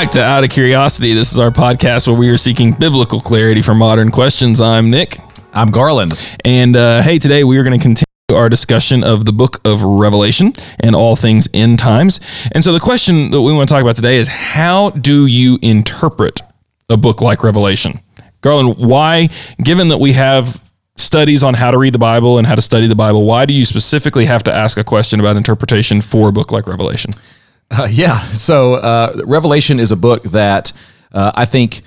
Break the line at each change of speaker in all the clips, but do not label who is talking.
Back to Out of Curiosity. This is our podcast where we are seeking biblical clarity for modern questions. I'm Nick.
I'm Garland.
And uh, hey, today we are going to continue our discussion of the book of Revelation and all things end times. And so the question that we want to talk about today is how do you interpret a book like Revelation? Garland, why, given that we have studies on how to read the Bible and how to study the Bible, why do you specifically have to ask a question about interpretation for a book like Revelation?
Uh, yeah. So, uh, Revelation is a book that uh, I think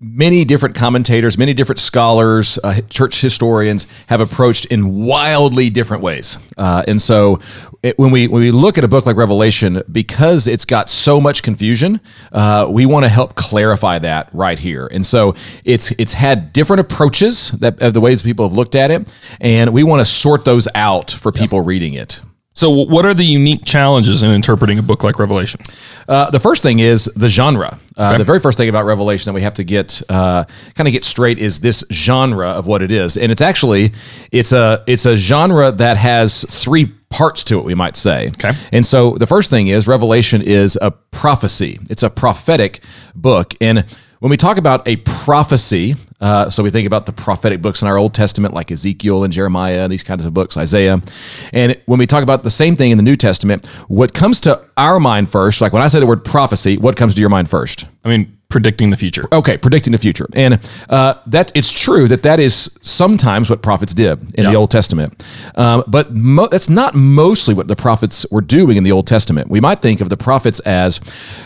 many different commentators, many different scholars, uh, church historians have approached in wildly different ways. Uh, and so, it, when we when we look at a book like Revelation, because it's got so much confusion, uh, we want to help clarify that right here. And so, it's it's had different approaches that of the ways people have looked at it, and we want to sort those out for people reading it.
So, what are the unique challenges in interpreting a book like Revelation?
Uh, the first thing is the genre. Uh, okay. The very first thing about Revelation that we have to get uh, kind of get straight is this genre of what it is, and it's actually it's a it's a genre that has three parts to it, we might say.
Okay.
And so the first thing is Revelation is a prophecy. It's a prophetic book, and when we talk about a prophecy, uh, so we think about the prophetic books in our Old Testament, like Ezekiel and Jeremiah and these kinds of books, Isaiah. And when we talk about the same thing in the New Testament, what comes to our mind first, like when I say the word prophecy, what comes to your mind first?
I mean, predicting the future.
Okay, predicting the future, and uh, that it's true that that is sometimes what prophets did in the Old Testament, um, but mo- that's not mostly what the prophets were doing in the Old Testament. We might think of the prophets as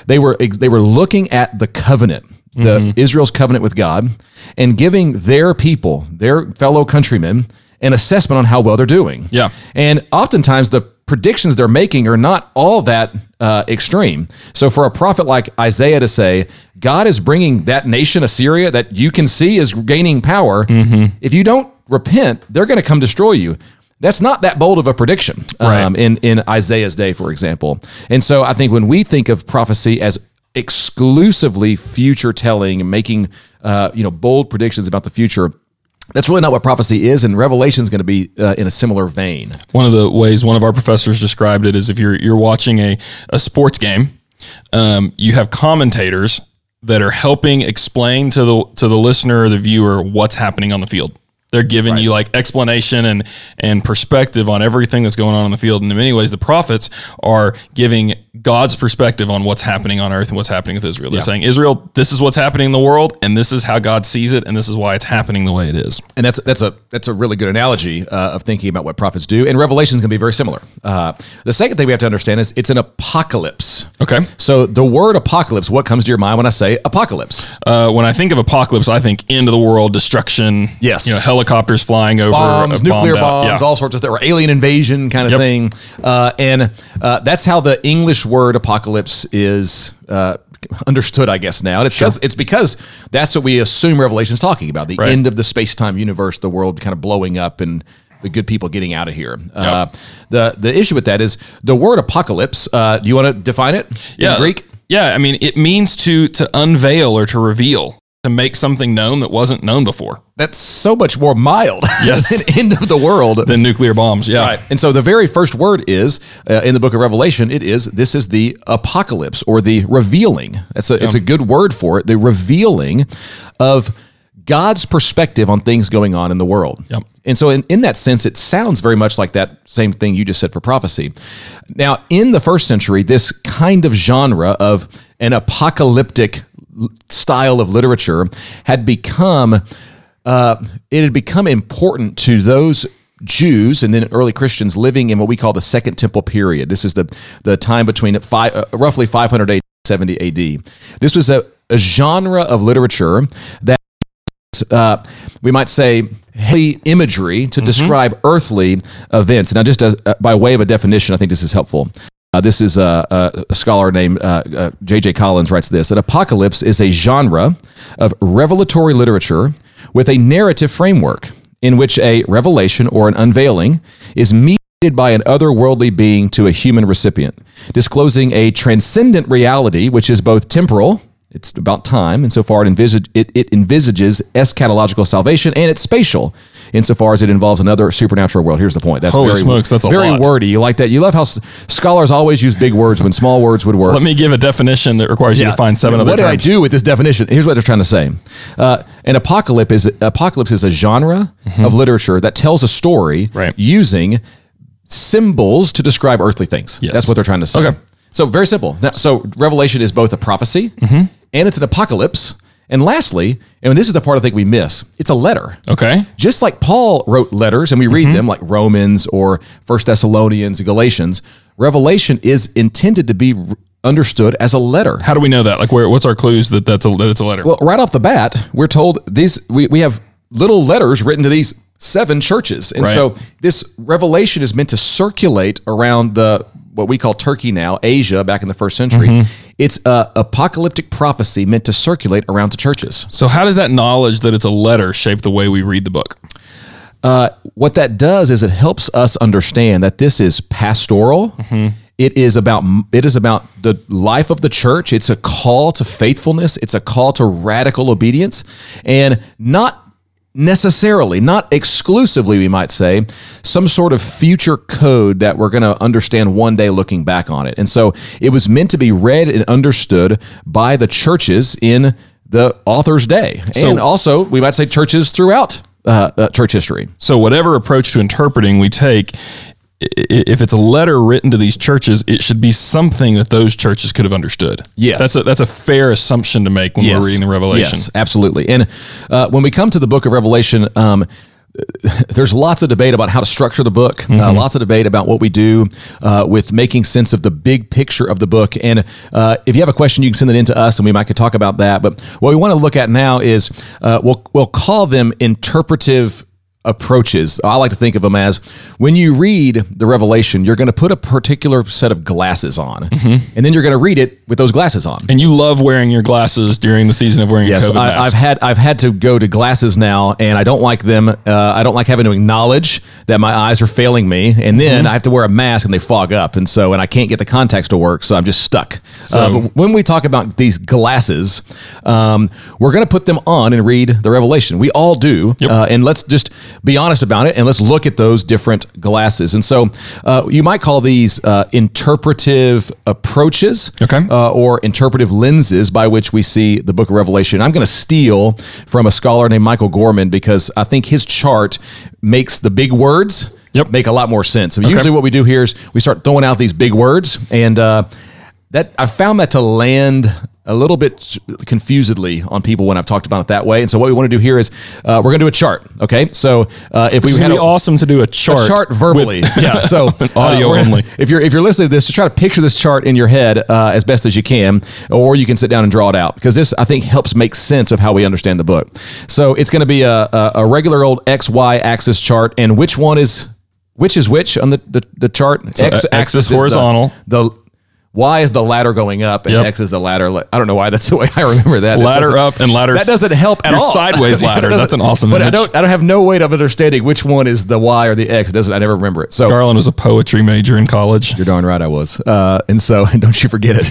they were they were looking at the covenant the mm-hmm. Israel's covenant with God and giving their people, their fellow countrymen, an assessment on how well they're doing.
Yeah.
And oftentimes the predictions they're making are not all that uh, extreme. So for a prophet like Isaiah to say, God is bringing that nation, Assyria, that you can see is gaining power, mm-hmm. if you don't repent, they're going to come destroy you. That's not that bold of a prediction
right.
um, in, in Isaiah's day, for example. And so I think when we think of prophecy as exclusively future telling, and making uh, you know bold predictions about the future. That's really not what prophecy is, and Revelation is going to be uh, in a similar vein.
One of the ways one of our professors described it is if you're you're watching a a sports game, um, you have commentators that are helping explain to the to the listener or the viewer what's happening on the field. They're giving right. you like explanation and and perspective on everything that's going on in the field. And in many ways, the prophets are giving God's perspective on what's happening on earth and what's happening with Israel. They're yeah. saying, Israel, this is what's happening in the world, and this is how God sees it, and this is why it's happening the way it is.
And that's that's a that's a really good analogy uh, of thinking about what prophets do. And Revelation is going to be very similar. Uh, the second thing we have to understand is it's an apocalypse.
Okay.
So the word apocalypse, what comes to your mind when I say apocalypse?
Uh, when I think of apocalypse, I think end of the world, destruction.
Yes.
You know, helicopters flying over,
bombs, nuclear bombs, yeah. all sorts of there or alien invasion kind of yep. thing. Uh, and uh, that's how the English word apocalypse is uh, understood, I guess now. And it's sure. because it's because that's what we assume Revelation is talking about: the right. end of the space time universe, the world kind of blowing up, and the good people getting out of here. Yep. Uh, the the issue with that is the word apocalypse. Uh, do you want to define it
yeah.
in Greek?
Yeah, I mean, it means to to unveil or to reveal to make something known that wasn't known before.
That's so much more mild.
Yes.
end of the world.
Than nuclear bombs. Yeah. Right.
And so the very first word is uh, in the book of Revelation, it is this is the apocalypse or the revealing. It's a, yeah. it's a good word for it. The revealing of God's perspective on things going on in the world.
Yep.
And so, in, in that sense, it sounds very much like that same thing you just said for prophecy. Now, in the first century, this kind of genre of an apocalyptic style of literature had become uh, it had become important to those Jews and then early Christians living in what we call the Second Temple period. This is the the time between five, uh, roughly 500 AD 70 AD. This was a, a genre of literature that uh, we might say heavy imagery to mm-hmm. describe earthly events. Now, just as, uh, by way of a definition, I think this is helpful. Uh, this is a, a, scholar named J.J. Uh, uh, Collins writes this that apocalypse is a genre of revelatory literature with a narrative framework in which a revelation or an unveiling is mediated by an otherworldly being to a human recipient, disclosing a transcendent reality which is both temporal It's about time, insofar it, envisage, it, it envisages eschatological salvation, and it's spatial, insofar as it involves another supernatural world. Here's the point. That's
Holy
very,
smokes, that's a
very
lot.
wordy. You like that? You love how s- scholars always use big words when small words would work.
Let me give a definition that requires you to find seven other
what did I do with this definition? Here's what they're trying to say: uh, an apocalypse is apocalypse is a genre of literature that tells a story
Mm-hmm. Right.
using symbols to describe earthly things.
Yes.
That's what they're trying to say.
Okay.
So very simple. So Revelation is both a prophecy
Mm-hmm.
and it's an apocalypse. And lastly, and this is the part I think we miss, it's a letter.
Okay.
Just like Paul wrote letters and we
Mm-hmm.
read them like Romans or First Thessalonians, Galatians, Revelation is intended to be understood as a letter.
How do we know that? Like, where? What's our clues that that's a that it's a letter?
Well, right off the bat, we're told these we, we have little letters written to these seven churches. And
Right.
so this revelation is meant to circulate around the what we call Turkey now, Asia back in the first century.
Mm-hmm.
It's a apocalyptic prophecy meant to circulate around the churches.
so how does that knowledge that it's a letter shape the way we read the book?
Uh, what that does is it helps us understand that this is pastoral. It is about it is about the life of the church. It's a call to faithfulness. It's a call to radical obedience, and not necessarily, not exclusively, we might say, some sort of future code that we're going to understand one day looking back on it. And so it was meant to be read and understood by the churches in the author's day, and also we might say churches throughout uh, uh, church history.
So whatever approach to interpreting we take, if it's a letter written to these churches, it should be something that those churches could have understood.
Yes.
that's a, that's a fair assumption to make when we're reading the Revelation.
Yes, absolutely. And uh, when we come to the book of Revelation, um, there's lots of debate about how to structure the book. Uh,
Mm-hmm.
lots of debate about what we do uh, with making sense of the big picture of the book. And uh, if you have a question, you can send it in to us, and we might could talk about that. But what we want to look at now is uh, we'll we'll call them interpretive approaches. I like to think of them as when you read the Revelation, you're going to put a particular set of glasses on,
Mm-hmm.
and then you're going to read it with those glasses on.
And you love wearing your glasses during the season of wearing
Yes, I. I've had I've had to go to glasses now, and I don't like them. Uh, I don't like having to acknowledge that my eyes are failing me, and then
Mm-hmm.
I have to wear a mask, and they fog up, and so and I can't get the contacts to work, so I'm just stuck. uh, but when we talk about these glasses, um, we're going to put them on and read the Revelation. We all do, uh, and let's just be honest about it, and let's look at those different glasses. And so uh, you might call these uh, interpretive approaches,
Okay.
uh, or interpretive lenses by which we see the book of Revelation. I'm going to steal from a scholar named Michael Gorman because I think his chart makes the big words
Yep.
make a lot more sense. So usually what we do here is we start throwing out these big words and uh, that I found that to land a little bit confusedly on people when I've talked about it that way. And so what we want to do here is uh, we're going to do a chart. Okay. So uh, if we had a,
awesome to do a chart,
a chart verbally. yeah. So
audio
we're-
only.
If you're if you're listening to this, to try to picture this chart in your head uh, as best as you can, or you can sit down and draw it out because this I think helps make sense of how we understand the book. So it's going to be a, a a regular old X Y axis chart, and which one is which is which on the the, the chart?
uh, X is horizontal.
The, Y is the ladder going up, and
Yep.
X is the ladder. I don't know why that's the way I remember that.
Ladder up and ladder
That doesn't help at all.
sideways ladder. That's an awesome
But I don't. I don't have no way of understanding which one is the Y or the X. It doesn't. I never remember it. So
Garland was a poetry major in college.
you're darn right I was. Uh, and so don't you forget it.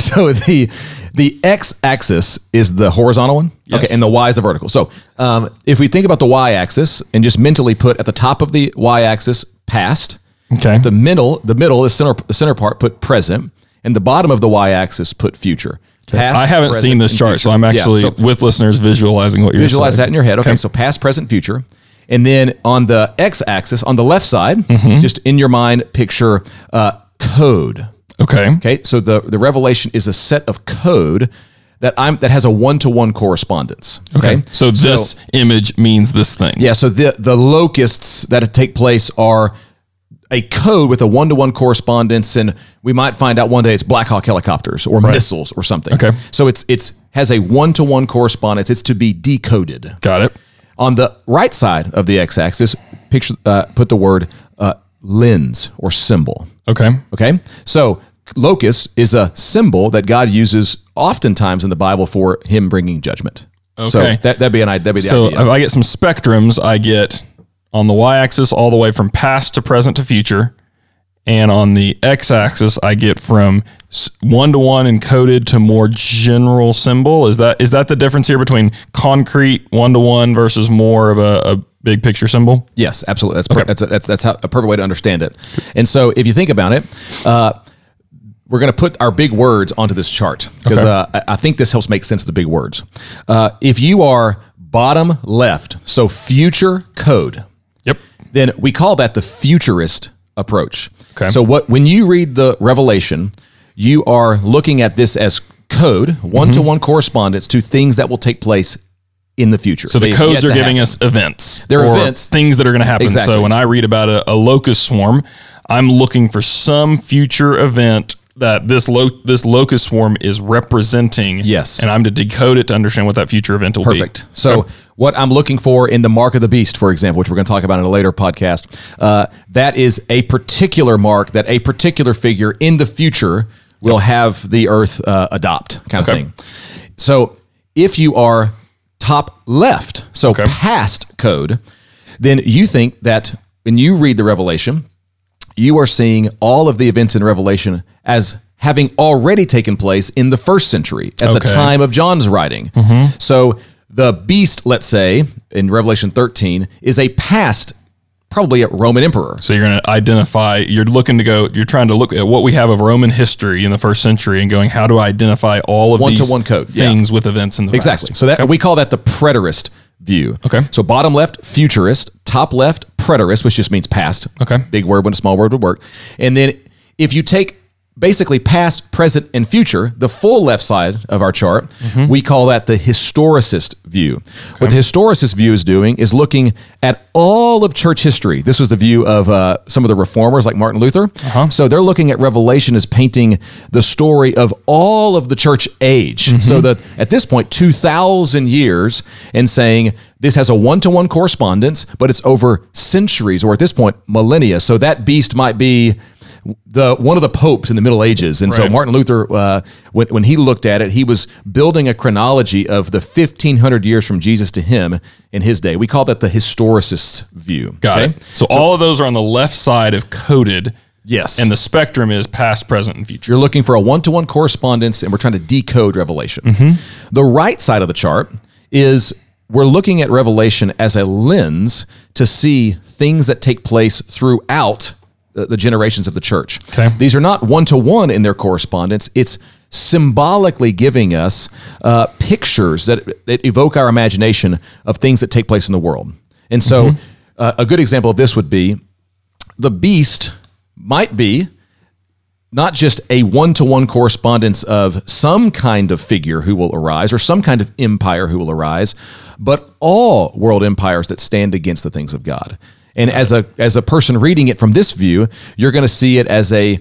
so the the x axis is the horizontal one.
Yes.
Okay, and the y is the vertical. So um, if we think about the y axis and just mentally put at the top of the y axis past,
Okay.
the middle the middle the center the center part put present, and the bottom of the y axis put future. Past,
I haven't seen this chart, so. I'm
Yeah,
actually
so
with listeners visualizing what you're
visualize that in your head. Okay, so past, present, future. And then on the x axis, on the left side,
Mm-hmm.
just in your mind, picture uh, code.
Okay.
Okay, so the the revelation is a set of code that I'm that has a one to one correspondence.
Okay. So this image means this thing.
yeah, so the the locusts that take place are a code with a one to one correspondence, and we might find out one day it's Black Hawk helicopters or missiles or something.
Okay.
so it's it's has a one to one correspondence. It's to be decoded.
Got it.
On the right side of the x-axis, picture uh, put the word uh, lens or symbol.
Okay.
Okay, so locust is a symbol that God uses oftentimes in the Bible for Him bringing judgment.
Okay.
So that that'd be an that'd be the
So
idea.
if I get some spectrums, I get on the y-axis all the way from past to present to future, and on the x-axis I get from one to one encoded to more general symbol. Is that is that the difference here between concrete one to one versus more of a, a big picture symbol?
Yes, absolutely. That's per- that's a, that's that's how, a perfect way to understand it. And so, if you think about it, uh, we're going to put our big words onto this chart because
Okay.
uh, I- I think this helps make sense of the big words. Uh, if you are bottom left, so future code,
Yep.
then we call that the futurist approach.
Okay.
So what when you read the Revelation, you are looking at this as code, one to one correspondence to things that will take place in the future.
So the codes are giving us events.
They're
or
events.
things that are going to happen.
Exactly.
So when I read about a, a locust swarm, I'm looking for some future event that this lo- this locust swarm is representing.
Yes.
and I'm to decode it to understand what that future event will be. Perfect.
So, what I'm looking for in the mark of the beast, for example, which we're going to talk about in a later podcast, uh, that is a particular mark that a particular figure in the future will have the earth uh, adopt, kind of
Okay.
thing. So, if you are top left, so past code, then you think that when you read the Revelation, you are seeing all of the events in Revelation as having already taken place in the first century at the time of John's writing. So the beast, let's say, in Revelation 13, is a past, probably a Roman emperor.
So you're going to identify. You're looking to go. You're trying to look at what we have of Roman history in the first century and going, how do I identify all of these
One-to-one code, yeah.
things with events in the
Exactly.
past?
So that we call that the preterist view.
Okay.
So bottom left, futurist. Top left, preterist, which just means past.
Okay.
Big word when a small word would work. And then if you take basically past, present, and future, the full left side of our chart,
Mm-hmm.
we call that the historicist view. What the historicist view is doing is looking at all of church history. This was the view of uh, some of the reformers like Martin Luther.
Uh-huh.
So they're looking at Revelation as painting the story of all of the church age.
Mm-hmm.
So that at this point, 2,000 years, and saying this has a one to one correspondence, but it's over centuries or at this point, millennia. So that beast might be the one of the popes in the Middle Ages. And so Martin Luther, uh, when, when he looked at it, he was building a chronology of the 1500 years from Jesus to him in his day. We call that the historicist's view.
Got
okay?
it. So, all of those are on the left side of coded,
Yes.
and the spectrum is past, present, and future.
You're looking for a one to one correspondence, and we're trying to decode Revelation.
Mm-hmm.
The right side of the chart is we're looking at Revelation as a lens to see things that take place throughout the, the generations of the church.
Okay.
These are not one to one in their correspondence. It's symbolically giving us uh, pictures that, that evoke our imagination of things that take place in the world. And so, uh, a good example of this would be the beast might be not just a one to one correspondence of some kind of figure who will arise or some kind of empire who will arise, but all world empires that stand against the things of God. And as a as a person reading it from this view, you're going to see it as a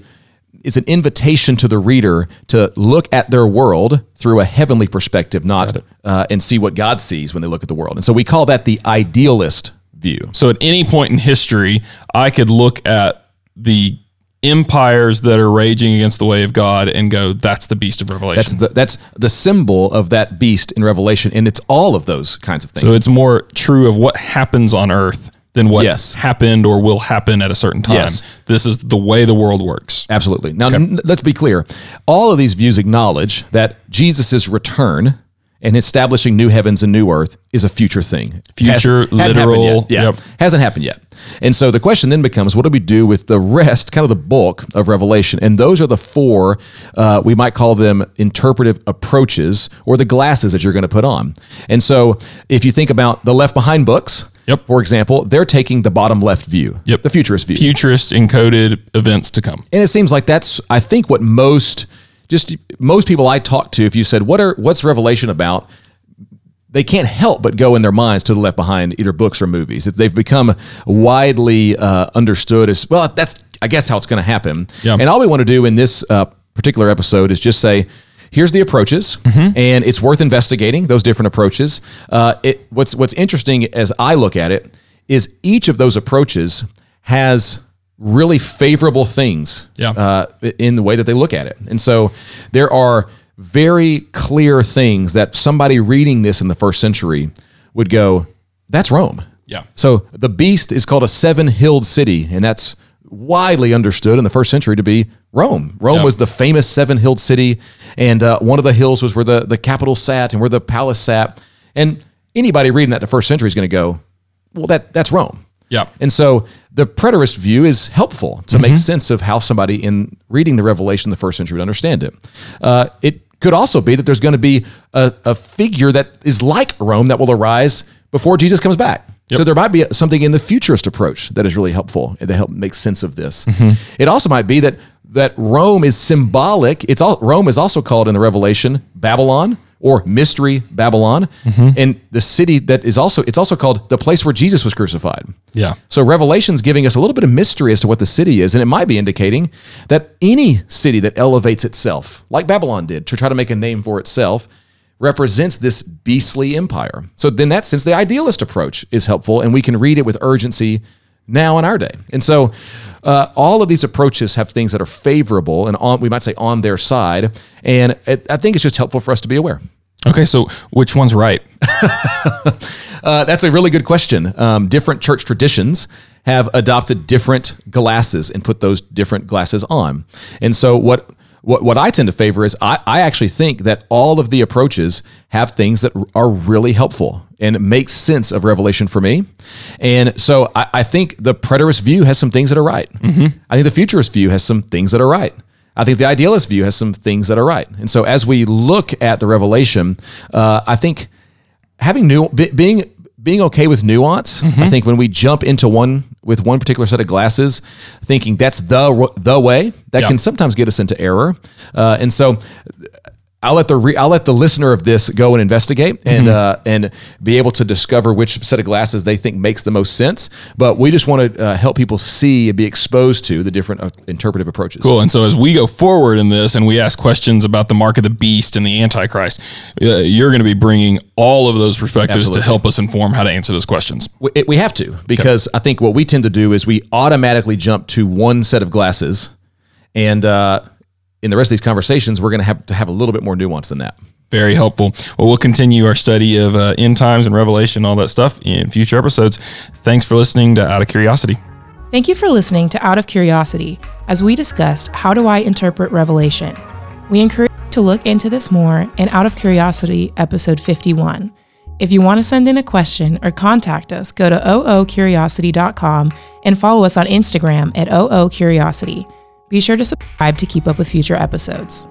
it's an invitation to the reader to look at their world through a heavenly perspective, not uh, and see what God sees when they look at the world. And so we call that the idealist view.
So at any point in history, I could look at the empires that are raging against the way of God and go, that's the beast of
That's
Revelation.
the, that's the symbol of that beast in Revelation, and it's all of those kinds of things.
so it's more true of what happens on earth than what
Yes.
happened or will happen at a certain time.
Yes.
This is the way the world works.
Absolutely. Now, n- let's be clear. All of these views acknowledge that Jesus' return and establishing new heavens and new earth is a future thing.
Future,
hadn't
literal.
Yeah.
yep.
Hasn't happened yet. And so the question then becomes what do we do with the rest, kind of the bulk of Revelation? And those are the four, uh, we might call them interpretive approaches or the glasses that you're going to put on. And so if you think about the Left Behind books,
Yep.
for example, they're taking the bottom left view,
Yep.
the futurist view.
Futurist encoded events to come.
And it seems like that's I think what most just most people I talk to, if you said what are what's Revelation about, they can't help but go in their minds to the left behind either books or movies. They've become widely uh, understood as well. That's I guess how it's going to happen.
Yeah.
And all we want to do in this uh, particular episode is just say. Here's the approaches, and it's worth investigating those different approaches. Uh, it, what's what's interesting as I look at it is each of those approaches has really favorable things
Yeah.
uh, in the way that they look at it. And so there are very clear things that somebody reading this in the first century would go, that's Rome.
Yeah.
So the beast is called a seven hilled city, and that's widely understood in the first century to be Rome. Rome
Yeah.
was the famous seven hilled city, and uh, one of the hills was where the, the capital sat and where the palace sat. And anybody reading that in the first century is going to go, well, that that's Rome.
Yeah.
And so the preterist view is helpful to make sense of how somebody in reading the Revelation in the first century would understand it. Uh, it could also be that there's going to be a, a figure that is like Rome that will arise before Jesus comes back. So there might be something in the futurist approach that is really helpful and to help make sense of this. Mm-hmm. It also might be that that Rome is symbolic. It's all Rome is also called in the Revelation Babylon or Mystery Babylon, mm-hmm. and the city that is also it's also called the place where Jesus was crucified.
Yeah.
So Revelation's giving us a little bit of mystery as to what the city is, and it might be indicating that any city that elevates itself, like Babylon did, to try to make a name for itself, represents this beastly empire. So then that sense, the idealist approach is helpful, and we can read it with urgency now in our day. And so uh, all of these approaches have things that are favorable and on, we might say on their side. And it, I think it's just helpful for us to be aware.
Okay. So which one's right?
Uh, that's a really good question. Um, different church traditions have adopted different glasses and put those different glasses on. And so what what, what I tend to favor is I, I actually think that all of the approaches have things that are really helpful and it makes sense of Revelation for me. And so I, I think the preterist view has some things that are right. I think the futurist view has some things that are right. I think the idealist view has some things that are right. And so as we look at the Revelation, uh, I think having new be, being being okay with nuance. I think when we jump into one with one particular set of glasses, thinking that's the the way, that
Yeah.
can sometimes get us into error. Uh, and so. I'll let the re- I'll let the listener of this go and investigate and uh, and be able to discover which set of glasses they think makes the most sense. But we just want to uh, help people see and be exposed to the different uh, interpretive approaches.
Cool. And so as we go forward in this and we ask questions about the mark of the beast and the Antichrist, uh, you're going to be bringing all of those perspectives
Absolutely.
to help us inform how to answer those questions.
We, it, we have to because I think what we tend to do is we automatically jump to one set of glasses, and uh, in the rest of these conversations, we're going to have to have a little bit more nuance than that.
Very helpful. Well, we'll continue our study of uh, end times and Revelation, all that stuff in future episodes. Thanks for listening to Out of Curiosity.
Thank you for listening to Out of Curiosity as we discussed how do I interpret Revelation. We encourage you to look into this more in Out of Curiosity episode 51. If you want to send in a question or contact us, go to oocuriosity.com and follow us on Instagram at oocuriosity. Be sure to subscribe to keep up with future episodes.